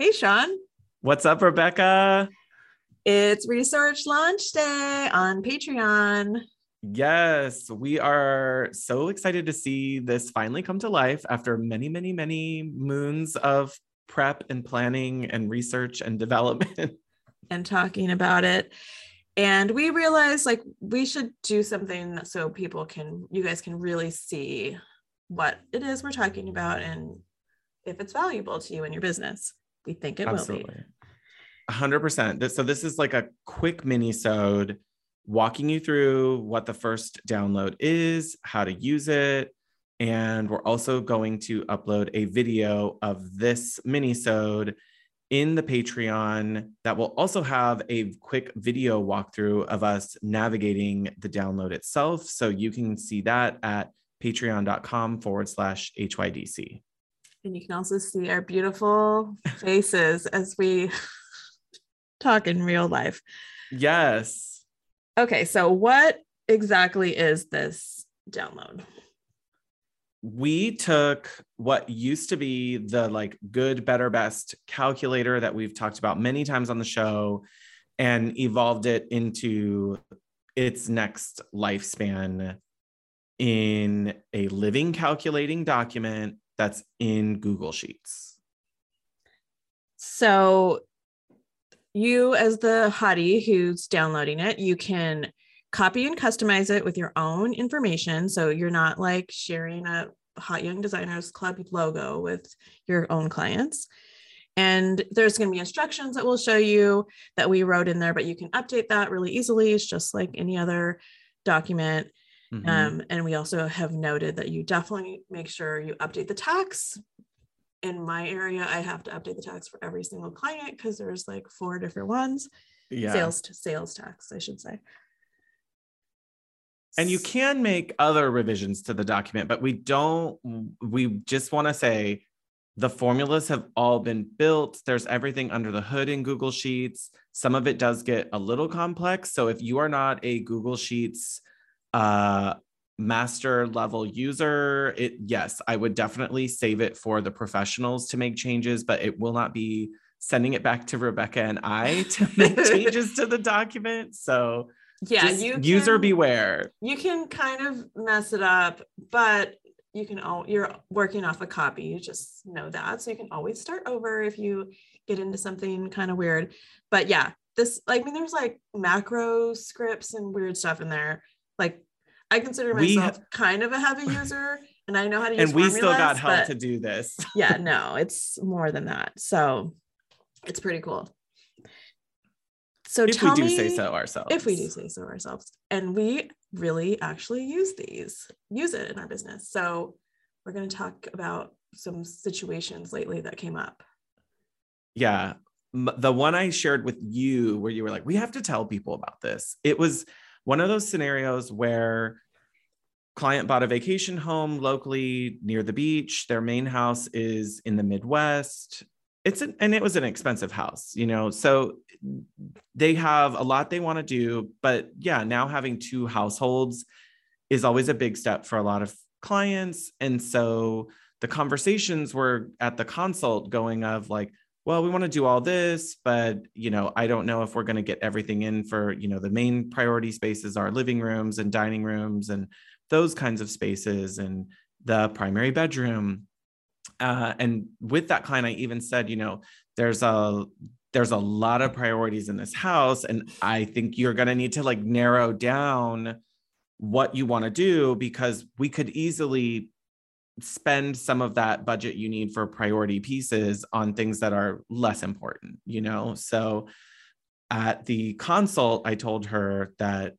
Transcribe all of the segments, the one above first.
Hey, Sean. What's up, Rebecca? It's research launch day on Patreon. Yes, we are so excited to see this finally come to life after many, many, many moons of prep and planning and research and development. And talking about it. And we realized like we should do something so people can, you guys can really see what it is we're talking about and if it's valuable to you and your business. We think it Absolutely. will be. 100%. So this is like a quick mini-sode walking you through what the first download is, how to use it, and we're also going to upload a video of this mini-sode in the Patreon that will also have a quick video walkthrough of us navigating the download itself. So you can see that at patreon.com forward slash HYDC. And you can also see our beautiful faces as we talk in real life. Yes. Okay, so what exactly is this download? We took what used to be the like good, better, best calculator that we've talked about many times on the show and evolved it into its next lifespan in a living calculating document that's in Google Sheets. So, you, as the hottie who's downloading it, you can copy and customize it with your own information. So, you're not like sharing a Hot Young Designers Club logo with your own clients. And there's going to be instructions that we'll show you that we wrote in there, but you can update that really easily. It's just like any other document. Mm-hmm. Um, and we also have noted that you definitely make sure you update the tax. In my area, I have to update the tax for every single client because there's like four different ones. Yeah. Sales to sales tax, I should say. And you can make other revisions to the document, but we don't, we just want to say the formulas have all been built. There's everything under the hood in Google Sheets. Some of it does get a little complex. So if you are not a Google Sheets uh, master level user, it yes, I would definitely save it for the professionals to make changes, but it will not be sending it back to Rebecca and I to make changes to the document. So yeah, you can, user beware. You can kind of mess it up, but you can all you're working off a copy. You just know that. So you can always start over if you get into something kind of weird. But yeah, this like I mean there's like macro scripts and weird stuff in there like I consider myself we, kind of a heavy user and I know how to use And we still got help to do this. yeah, no, it's more than that. So it's pretty cool. So if we do say so ourselves. If we do say so ourselves. And we really actually use these, use it in our business. So we're going to talk about some situations lately that came up. Yeah. The one I shared with you where you were like, we have to tell people about this. It was one of those scenarios where client bought a vacation home locally near the beach. Their main house is in the midwest. It's an, and it was an expensive house you know? So they have a lot they want to do but yeah now having two households is always a big step for a lot of clients. And so the conversations were at the consult going of like well, we want to do all this, but you know, I don't know if we're going to get everything in for, you know, the main priority spaces are living rooms and dining rooms and those kinds of spaces and the primary bedroom. Uh, and with that client, I even said, you know, there's a there's a lot of priorities in this house, and I think you're going to need to like narrow down what you want to do because we could easily spend some of that budget you need for priority pieces on things that are less important, you know? So at the consult, I told her that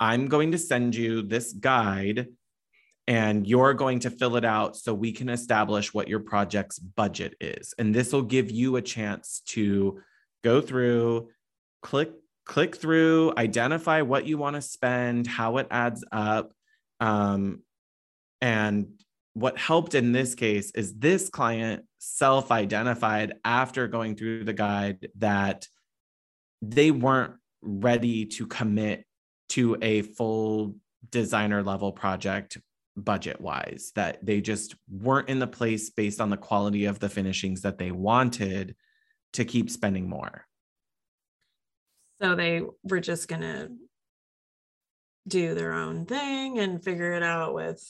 I'm going to send you this guide and you're going to fill it out so we can establish what your project's budget is. And this will give you a chance to go through, click click through, identify what you want to spend, how it adds up, um, and what helped in this case is this client self identified after going through the guide that they weren't ready to commit to a full designer level project budget wise, that they just weren't in the place based on the quality of the finishings that they wanted to keep spending more. So they were just going to do their own thing and figure it out with.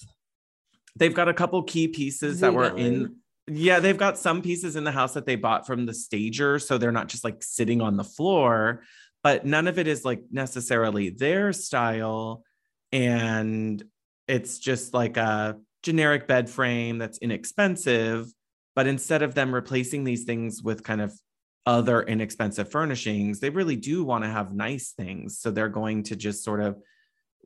They've got a couple key pieces that were in. Yeah, they've got some pieces in the house that they bought from the stager. So they're not just like sitting on the floor, but none of it is like necessarily their style. And it's just like a generic bed frame that's inexpensive. But instead of them replacing these things with kind of other inexpensive furnishings, they really do want to have nice things. So they're going to just sort of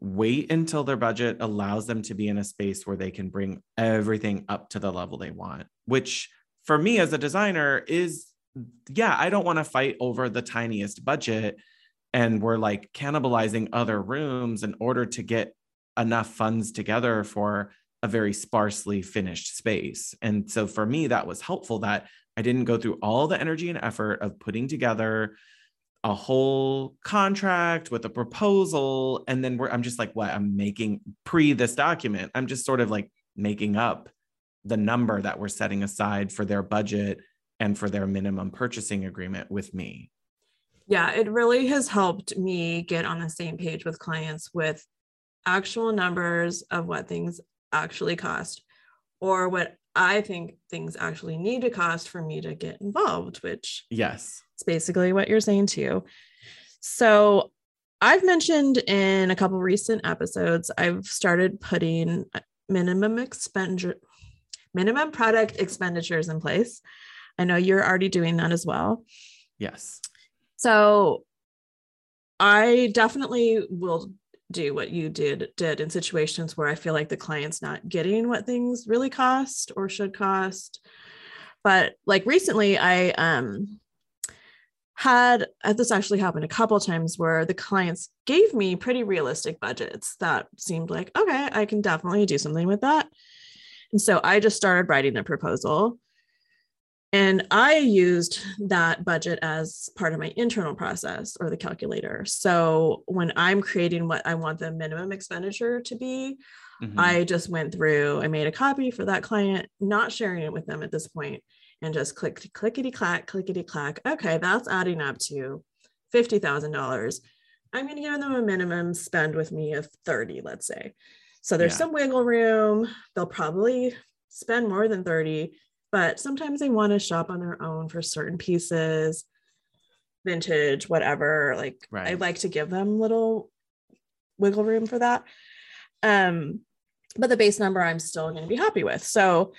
wait until their budget allows them to be in a space where they can bring everything up to the level they want, which for me as a designer is, yeah, I don't want to fight over the tiniest budget. And we're like cannibalizing other rooms in order to get enough funds together for a very sparsely finished space. And so for me, that was helpful that I didn't go through all the energy and effort of putting together a whole contract with a proposal. And then I'm just like, what? I'm making pre this document. I'm just sort of like making up the number that we're setting aside for their budget and for their minimum purchasing agreement with me. Yeah, it really has helped me get on the same page with clients with actual numbers of what things actually cost or what I think things actually need to cost for me to get involved, which yes, it's basically what you're saying too. So I've mentioned in a couple recent episodes, I've started putting minimum expenditure, minimum product expenditures in place. I know you're already doing that as well. Yes. So I definitely will do what you did did in situations where I feel like the client's not getting what things really cost or should cost. But like recently, I um had uh, this actually happened a couple times where the clients gave me pretty realistic budgets that seemed like okay, I can definitely do something with that. And so I just started writing the proposal and I used that budget as part of my internal process or the calculator. So when I'm creating what I want the minimum expenditure to be, mm-hmm. I just went through, I made a copy for that client, not sharing it with them at this point, and just click clickety clack, clickety clack. Okay, that's adding up to $50,000. I'm going to give them a minimum spend with me of 30, let's say. So there's yeah. some wiggle room. They'll probably spend more than 30 but sometimes they want to shop on their own for certain pieces vintage whatever like right. i like to give them little wiggle room for that. Um but the base number i'm still going to be happy with. So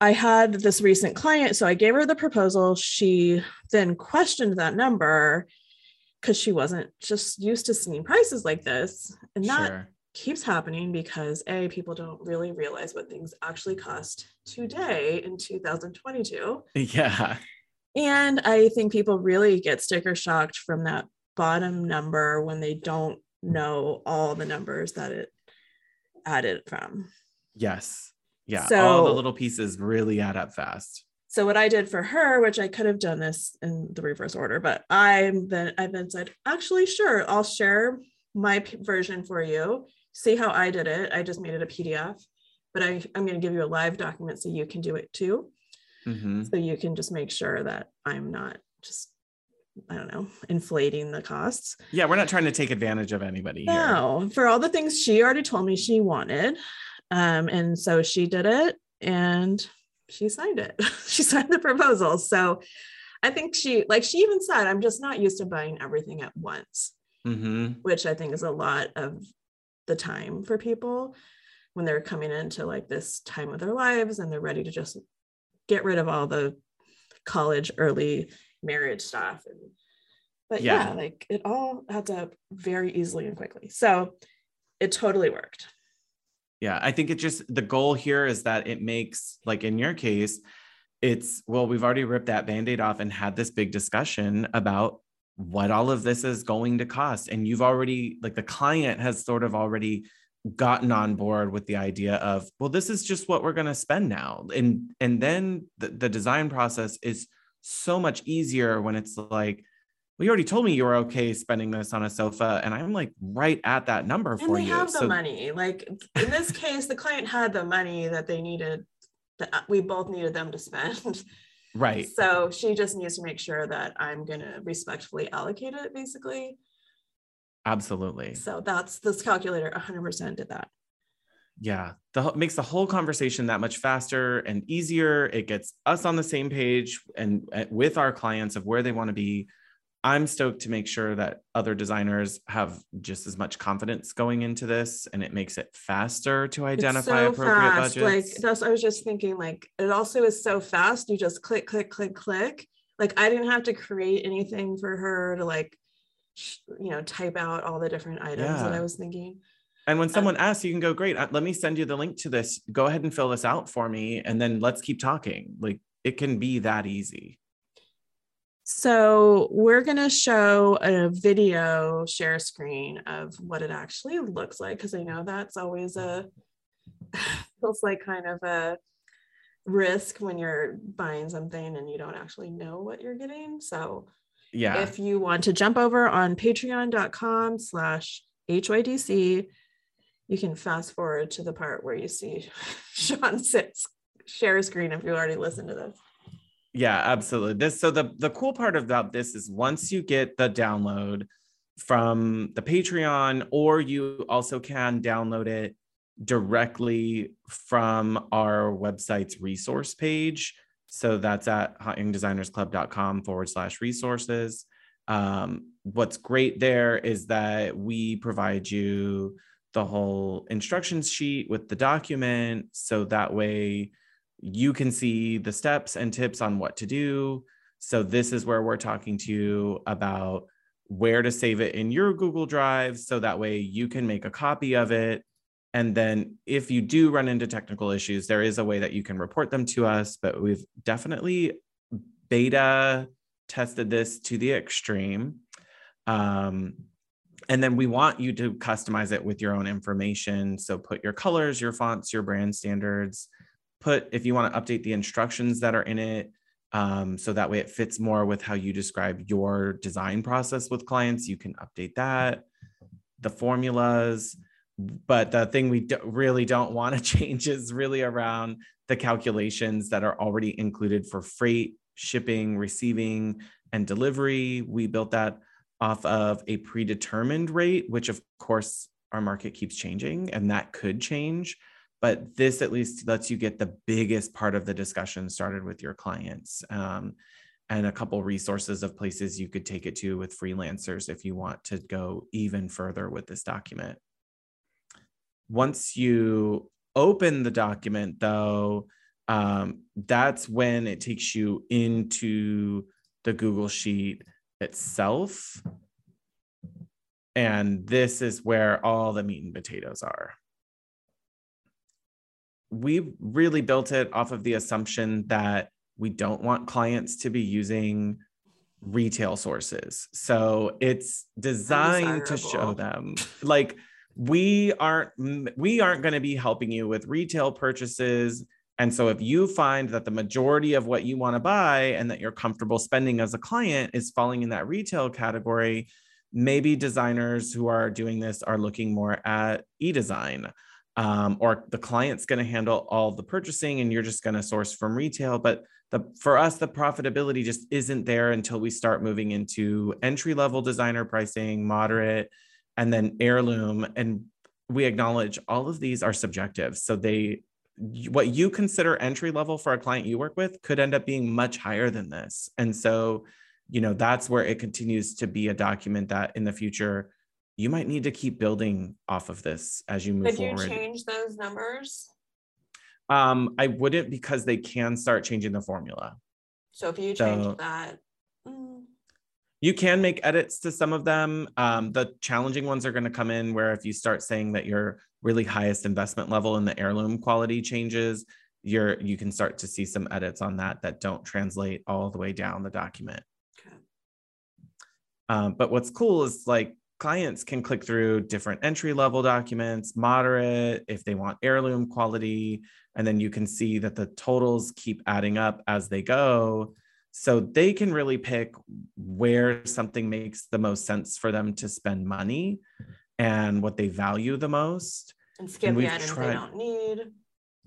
i had this recent client so i gave her the proposal. She then questioned that number because she wasn't just used to seeing prices like this. And that sure keeps happening because a people don't really realize what things actually cost today in 2022 yeah. And i think people really get sticker shocked from that bottom number when they don't know all the numbers that it added from. Yes. Yeah so, all the little pieces really add up fast. So what i did for her which i could have done this in the reverse order but i've been i've been said actually sure i'll share my p- version for you see how I did it. I just made it a PDF, but I, I'm going to give you a live document so you can do it too. Mm-hmm. So you can just make sure that I'm not just, I don't know, inflating the costs. Yeah, we're not trying to take advantage of anybody. No, here. for all the things she already told me she wanted. Um, and so she did it and she signed it. she signed the proposal. So I think she, like she even said, I'm just not used to buying everything at once. Mm-hmm. Which I think is a lot of the time for people when they're coming into like this time of their lives and they're ready to just get rid of all the college early marriage stuff and but yeah. yeah like it all adds up very easily and quickly so it totally worked yeah i think it just the goal here is that it makes like in your case it's well we've already ripped that band-aid off and had this big discussion about what all of this is going to cost and you've already like the client has sort of already gotten on board with the idea of well this is just what we're going to spend now and and then the, the design process is so much easier when it's like well, you already told me you were okay spending this on a sofa, and I'm like right at that number and for you. they have the so- money. Like in this case, the client had the money that they needed. That uh, we both needed them to spend. Right. So she just needs to make sure that I'm going to respectfully allocate it, basically. Absolutely. So that's this calculator 100% did that. Yeah, the makes the whole conversation that much faster and easier. It gets us on the same page and uh, with our clients of where they want to be. I'm stoked to make sure that other designers have just as much confidence going into this, and it makes it faster to identify so appropriate fast. budgets. Like that's, I was just thinking, like it also is so fast. You just click, click, click, click. Like I didn't have to create anything for her to like, you know, type out all the different items yeah. that I was thinking. And when someone um, asks, you can go, great, uh, let me send you the link to this. Go ahead and fill this out for me. And then let's keep talking. Like it can be that easy. So we're going to show a video share screen of what it actually looks like. Cause I know that's always a, feels like kind of a risk when you're buying something and you don't actually know what you're getting. So yeah, if you want to jump over on patreon.com slash HYDC, you can fast forward to the part where you see Sean sits share screen if you already listened to this. Yeah, absolutely. This so the the cool part about this is once you get the download from the Patreon, or you also can download it directly from our website's resource page. So that's at hotyoungdesignersclub.com forward slash resources. Um, what's great there is that we provide you the whole instructions sheet with the document so that way you can see the steps and tips on what to do so this is where we're talking to you about where to save it in your google drive so that way you can make a copy of it and then if you do run into technical issues there is a way that you can report them to us but we've definitely beta tested this to the extreme um, and then we want you to customize it with your own information. So put your colors, your fonts, your brand standards. Put if you want to update the instructions that are in it. Um, so that way it fits more with how you describe your design process with clients. You can update that, the formulas. But the thing we really don't want to change is really around the calculations that are already included for freight, shipping, receiving, and delivery. We built that off of a predetermined rate, which of course our market keeps changing and that could change. But this at least lets you get the biggest part of the discussion started with your clients. Um, and a couple resources of places you could take it to with freelancers if you want to go even further with this document. Once you open the document, though, um, that's when it takes you into the Google Sheet itself. And this is where all the meat and potatoes are. We really built it off of the assumption that we don't want clients to be using retail sources. So it's designed to show them like we aren't we aren't going to be helping you with retail purchases and so if you find that the majority of what you want to buy and that you're comfortable spending as a client is falling in that retail category, maybe designers who are doing this are looking more at e-design. Um, or the client's going to handle all the purchasing and you're just going to source from retail. But the, for us, the profitability just isn't there until we start moving into entry level designer pricing, moderate, and then heirloom. And we acknowledge all of these are subjective. So they what you consider entry level for a client you work with could end up being much higher than this. And so, you know, that's where it continues to be a document that in the future you might need to keep building off of this as you move Could forward. Could you change those numbers? Um, I wouldn't because they can start changing the formula. So if you change so, that, mm. you can make edits to some of them. Um, the challenging ones are going to come in where if you start saying that you're really highest investment level in the heirloom quality changes, you're you can start to see some edits on that that don't translate all the way down the document. Okay. Um, but what's cool is like clients can click through different entry level documents, moderate if they want heirloom quality, and then you can see that the totals keep adding up as they go. So they can really pick where something makes the most sense for them to spend money and what they value the most. And skip and the items tried, they don't need.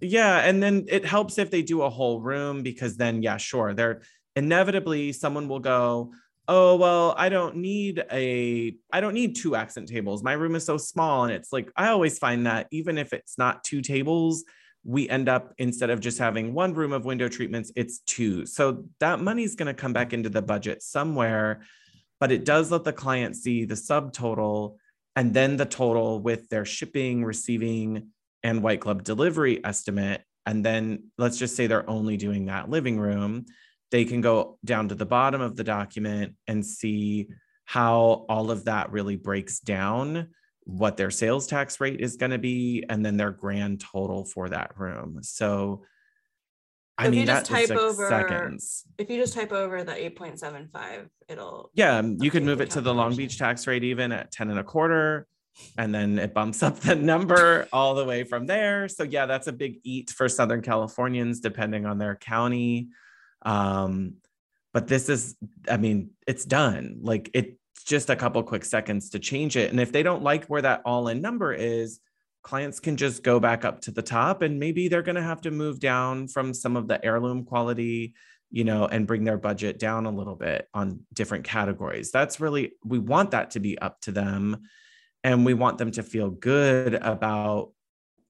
Yeah. And then it helps if they do a whole room because then, yeah, sure. They're inevitably someone will go, oh well i don't need a i don't need two accent tables. My room is so small and it's like i always find that even if it's not two tables we end up instead of just having one room of window treatments it's two. So that money's going to come back into the budget somewhere but it does let the client see the subtotal and then the total with their shipping receiving and white glove delivery estimate and then let's just say they're only doing that living room they can go down to the bottom of the document and see how all of that really breaks down what their sales tax rate is going to be and then their grand total for that room so I mean, that type over seconds. If you just type over the 8.75, it'll. Yeah, um, you could move it to the Long Beach tax rate even at 10 and a quarter, and then it bumps up the number all the way from there. So, yeah, that's a big eat for Southern Californians, depending on their county. Um, but this is, I mean, it's done. Like it's just a couple quick seconds to change it. And if they don't like where that all in number is, clients can just go back up to the top and maybe they're going to have to move down from some of the heirloom quality you know and bring their budget down a little bit on different categories that's really we want that to be up to them and we want them to feel good about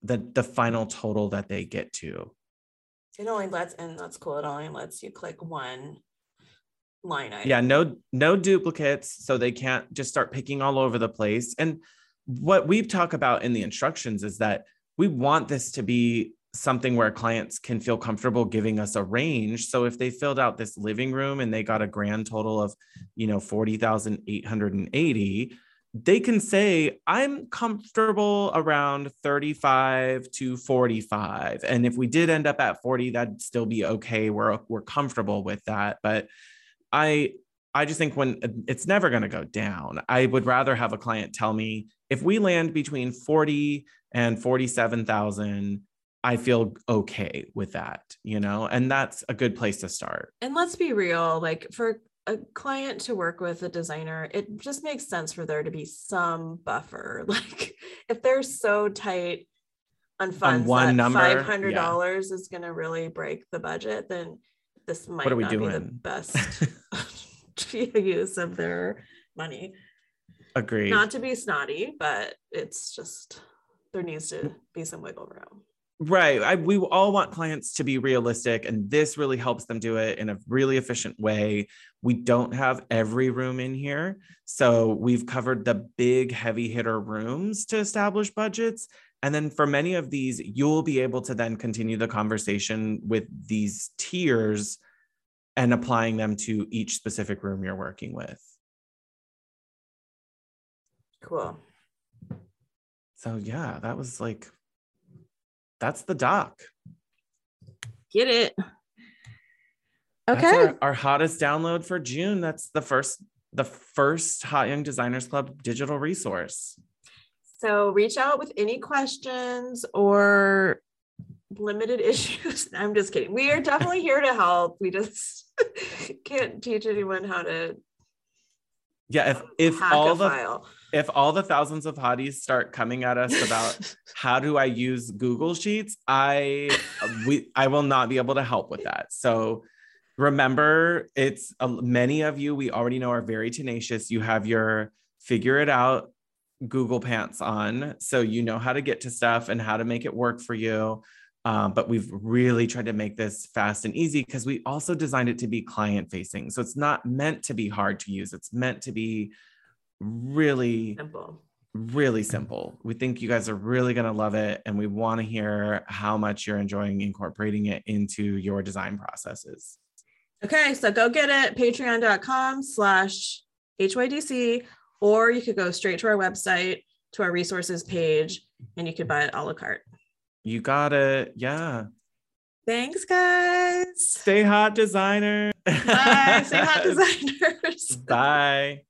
the the final total that they get to it only lets, and that's cool. It only lets you click one line item. Yeah, no, no duplicates, so they can't just start picking all over the place. And what we talk about in the instructions is that we want this to be something where clients can feel comfortable giving us a range. So if they filled out this living room and they got a grand total of, you know, 40,880, they can say, I'm comfortable around 35 to 45. And if we did end up at 40, that'd still be okay. We're, we're comfortable with that. But I, I just think when it's never going to go down, I would rather have a client tell me if we land between 40 and 47,000, I feel okay with that, you know, and that's a good place to start. And let's be real, like for a client to work with a designer, it just makes sense for there to be some buffer. Like if they're so tight on funds on one that five hundred dollars yeah. is going to really break the budget, then this might not doing? be the best use of their money. Agreed. Not to be snotty, but it's just there needs to be some wiggle room. Right. I, we all want clients to be realistic, and this really helps them do it in a really efficient way. We don't have every room in here. So we've covered the big heavy hitter rooms to establish budgets. And then for many of these, you'll be able to then continue the conversation with these tiers and applying them to each specific room you're working with. Cool. So, yeah, that was like that's the doc. Get it. Okay. Our, our, hottest download for June. That's the first the first Hot Young Designers Club digital resource. So reach out with any questions or limited issues. I'm just kidding. We are definitely here to help. We just can't teach anyone how to yeah, if if all the if all the thousands of hotties start coming at us about how do I use Google Sheets, I we I will not be able to help with that. So remember, it's uh, many of you we already know are very tenacious. You have your figure it out Google pants on, so you know how to get to stuff and how to make it work for you. Um, but we've really tried to make this fast and easy because we also designed it to be client facing. So it's not meant to be hard to use. It's meant to be really simple. Really simple. We think you guys are really going to love it. And we want to hear how much you're enjoying incorporating it into your design processes. Okay, so go get it, patreon.com slash HYDC, or you could go straight to our website, to our resources page, and you could buy it a la carte. You got it. Yeah. Thanks, guys. Stay hot, designer. Bye. Stay hot, designers. Bye.